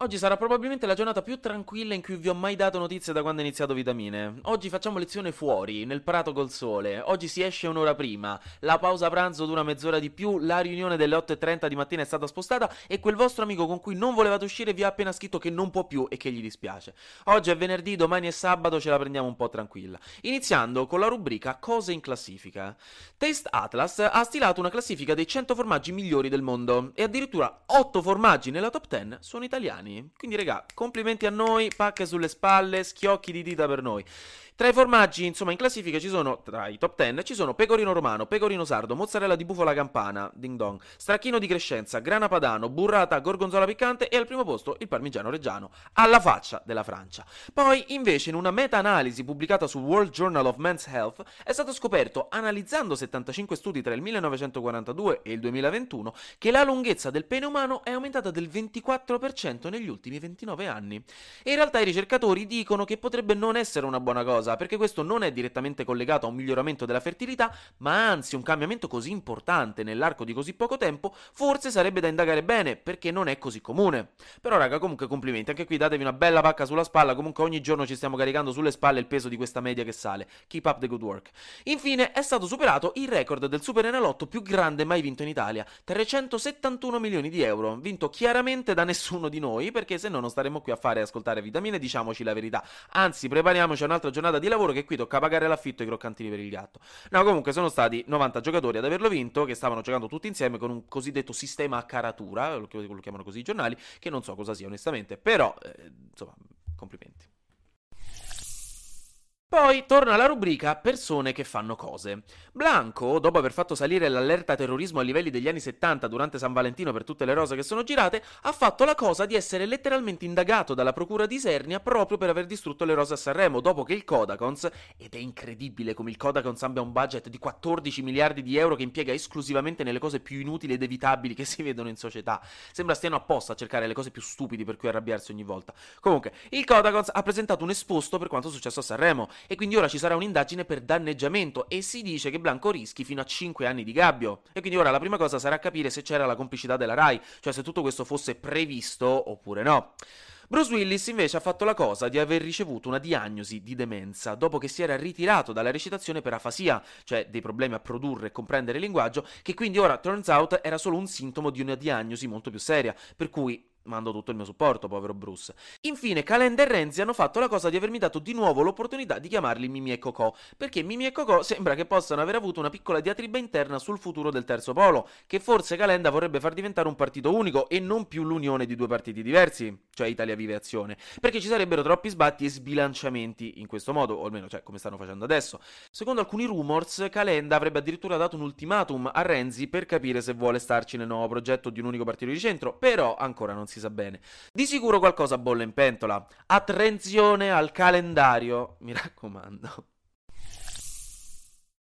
Oggi sarà probabilmente la giornata più tranquilla in cui vi ho mai dato notizie da quando ho iniziato Vitamine. Oggi facciamo lezione fuori, nel prato col sole. Oggi si esce un'ora prima. La pausa pranzo dura mezz'ora di più. La riunione delle 8.30 di mattina è stata spostata. E quel vostro amico con cui non volevate uscire vi ha appena scritto che non può più e che gli dispiace. Oggi è venerdì, domani è sabato, ce la prendiamo un po' tranquilla. Iniziando con la rubrica Cose in classifica. Taste Atlas ha stilato una classifica dei 100 formaggi migliori del mondo. E addirittura 8 formaggi nella top 10 sono italiani. Quindi, regà, complimenti a noi, pacche sulle spalle, schiocchi di dita per noi. Tra i formaggi, insomma, in classifica ci sono, tra i top 10, ci sono pecorino romano, pecorino sardo, mozzarella di bufala campana, ding dong, stracchino di crescenza, grana padano, burrata, gorgonzola piccante e al primo posto il parmigiano reggiano, alla faccia della Francia. Poi, invece, in una meta-analisi pubblicata sul World Journal of Men's Health, è stato scoperto, analizzando 75 studi tra il 1942 e il 2021, che la lunghezza del pene umano è aumentata del 24% negli ultimi 29 anni. E in realtà i ricercatori dicono che potrebbe non essere una buona cosa, cosa, perché questo non è direttamente collegato a un miglioramento della fertilità, ma anzi un cambiamento così importante nell'arco di così poco tempo, forse sarebbe da indagare bene, perché non è così comune. Però raga, comunque complimenti, anche qui datevi una bella pacca sulla spalla, comunque ogni giorno ci stiamo caricando sulle spalle il peso di questa media che sale. Keep up the good work. Infine è stato superato il record del Super Enalotto più grande mai vinto in Italia, 371 milioni di euro, vinto chiaramente da nessuno di noi, perché se no non staremmo qui a fare ascoltare vitamine, diciamoci la verità. Anzi, prepariamoci a un'altra giornata giornata di lavoro che qui tocca pagare l'affitto e i croccantini per il gatto. No, comunque sono stati 90 giocatori ad averlo vinto, che stavano giocando tutti insieme con un cosiddetto sistema a caratura, lo chiamano così i giornali, che non so cosa sia onestamente, però, eh, insomma, complimenti. Poi torna la rubrica Persone che fanno cose. Blanco, dopo aver fatto salire l'allerta terrorismo a livelli degli anni 70 durante San Valentino per tutte le rose che sono girate, ha fatto la cosa di essere letteralmente indagato dalla procura di Isernia proprio per aver distrutto le rose a Sanremo, dopo che il Kodakons, ed è incredibile come il Kodakons abbia un budget di 14 miliardi di euro che impiega esclusivamente nelle cose più inutili ed evitabili che si vedono in società. Sembra stiano apposta a cercare le cose più stupidi per cui arrabbiarsi ogni volta. Comunque, il Kodakons ha presentato un esposto per quanto è successo a Sanremo e quindi ora ci sarà un'indagine per danneggiamento e si dice che Blanco rischi fino a 5 anni di gabbio. E quindi ora la prima cosa sarà capire se c'era la complicità della RAI, cioè se tutto questo fosse previsto oppure no. Bruce Willis invece ha fatto la cosa di aver ricevuto una diagnosi di demenza dopo che si era ritirato dalla recitazione per afasia, cioè dei problemi a produrre e comprendere il linguaggio, che quindi ora, turns out, era solo un sintomo di una diagnosi molto più seria, per cui mando tutto il mio supporto, povero Bruce. Infine, Calenda e Renzi hanno fatto la cosa di avermi dato di nuovo l'opportunità di chiamarli Mimi e Cocò, perché Mimi e Cocò sembra che possano aver avuto una piccola diatriba interna sul futuro del terzo polo, che forse Calenda vorrebbe far diventare un partito unico e non più l'unione di due partiti diversi, cioè Italia Vive Azione, perché ci sarebbero troppi sbatti e sbilanciamenti in questo modo, o almeno cioè come stanno facendo adesso. Secondo alcuni rumors, Calenda avrebbe addirittura dato un ultimatum a Renzi per capire se vuole starci nel nuovo progetto di un unico partito di centro, però ancora non si si sa bene. Di sicuro qualcosa bolle in pentola. Attenzione al calendario, mi raccomando.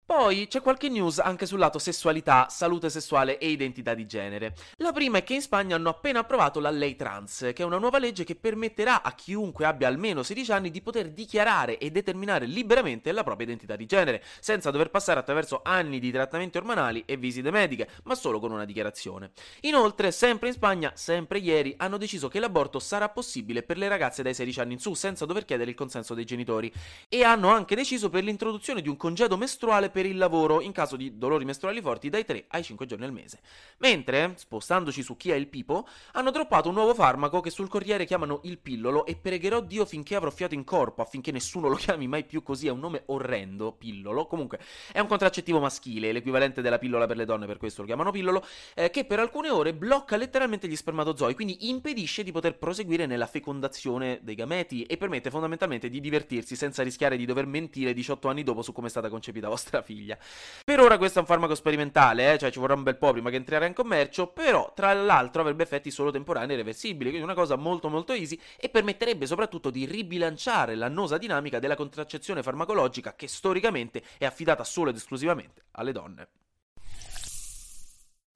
Poi c'è qualche news anche sul lato sessualità, salute sessuale e identità di genere. La prima è che in Spagna hanno appena approvato la lei trans, che è una nuova legge che permetterà a chiunque abbia almeno 16 anni di poter dichiarare e determinare liberamente la propria identità di genere, senza dover passare attraverso anni di trattamenti ormonali e visite mediche, ma solo con una dichiarazione. Inoltre, sempre in Spagna, sempre ieri, hanno deciso che l'aborto sarà possibile per le ragazze dai 16 anni in su, senza dover chiedere il consenso dei genitori. E hanno anche deciso per l'introduzione di un congedo mestruale per il lavoro in caso di dolori mestruali forti dai 3 ai 5 giorni al mese. Mentre, spostandoci su chi è il pipo, hanno droppato un nuovo farmaco che sul Corriere chiamano il pillolo e pregherò Dio finché avrò fiato in corpo affinché nessuno lo chiami mai più così, è un nome orrendo, pillolo. Comunque, è un contraccettivo maschile, l'equivalente della pillola per le donne, per questo lo chiamano pillolo, eh, che per alcune ore blocca letteralmente gli spermatozoi, quindi impedisce di poter proseguire nella fecondazione dei gameti e permette fondamentalmente di divertirsi senza rischiare di dover mentire 18 anni dopo su come è stata concepita vostra figlia. Per ora questo è un farmaco sperimentale, eh? cioè ci vorrà un bel po' prima che entrerà in commercio, però tra l'altro avrebbe effetti solo temporanei e reversibili, quindi una cosa molto molto easy e permetterebbe soprattutto di ribilanciare l'annosa dinamica della contraccezione farmacologica che storicamente è affidata solo ed esclusivamente alle donne.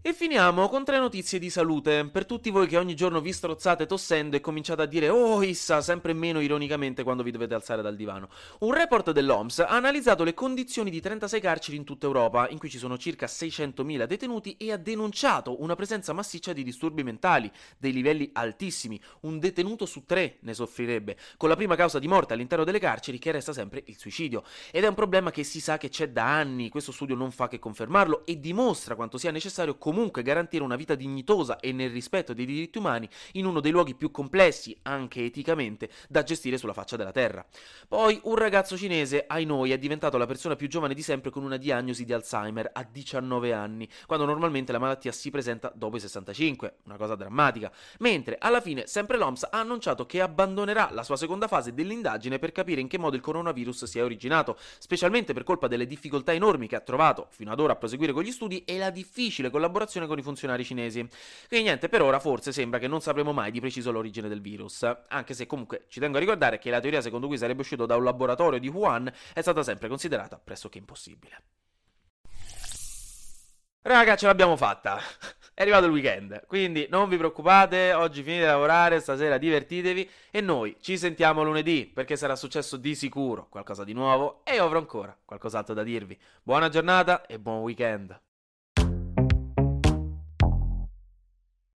E finiamo con tre notizie di salute. Per tutti voi che ogni giorno vi strozzate tossendo e cominciate a dire oh issa sempre meno ironicamente quando vi dovete alzare dal divano. Un report dell'OMS ha analizzato le condizioni di 36 carceri in tutta Europa, in cui ci sono circa 600.000 detenuti e ha denunciato una presenza massiccia di disturbi mentali, dei livelli altissimi. Un detenuto su tre ne soffrirebbe, con la prima causa di morte all'interno delle carceri che resta sempre il suicidio. Ed è un problema che si sa che c'è da anni, questo studio non fa che confermarlo e dimostra quanto sia necessario comunque garantire una vita dignitosa e nel rispetto dei diritti umani in uno dei luoghi più complessi, anche eticamente, da gestire sulla faccia della Terra. Poi un ragazzo cinese, ai noi, è diventato la persona più giovane di sempre con una diagnosi di Alzheimer a 19 anni, quando normalmente la malattia si presenta dopo i 65, una cosa drammatica. Mentre alla fine sempre l'OMS ha annunciato che abbandonerà la sua seconda fase dell'indagine per capire in che modo il coronavirus si è originato, specialmente per colpa delle difficoltà enormi che ha trovato fino ad ora a proseguire con gli studi e la difficile collaborazione con i funzionari cinesi. Quindi niente, per ora forse sembra che non sapremo mai di preciso l'origine del virus, anche se comunque ci tengo a ricordare che la teoria secondo cui sarebbe uscito da un laboratorio di Wuhan è stata sempre considerata pressoché impossibile. Raga, ce l'abbiamo fatta. È arrivato il weekend, quindi non vi preoccupate, oggi finite di lavorare, stasera divertitevi e noi ci sentiamo lunedì perché sarà successo di sicuro qualcosa di nuovo e io avrò ancora qualcos'altro da dirvi. Buona giornata e buon weekend.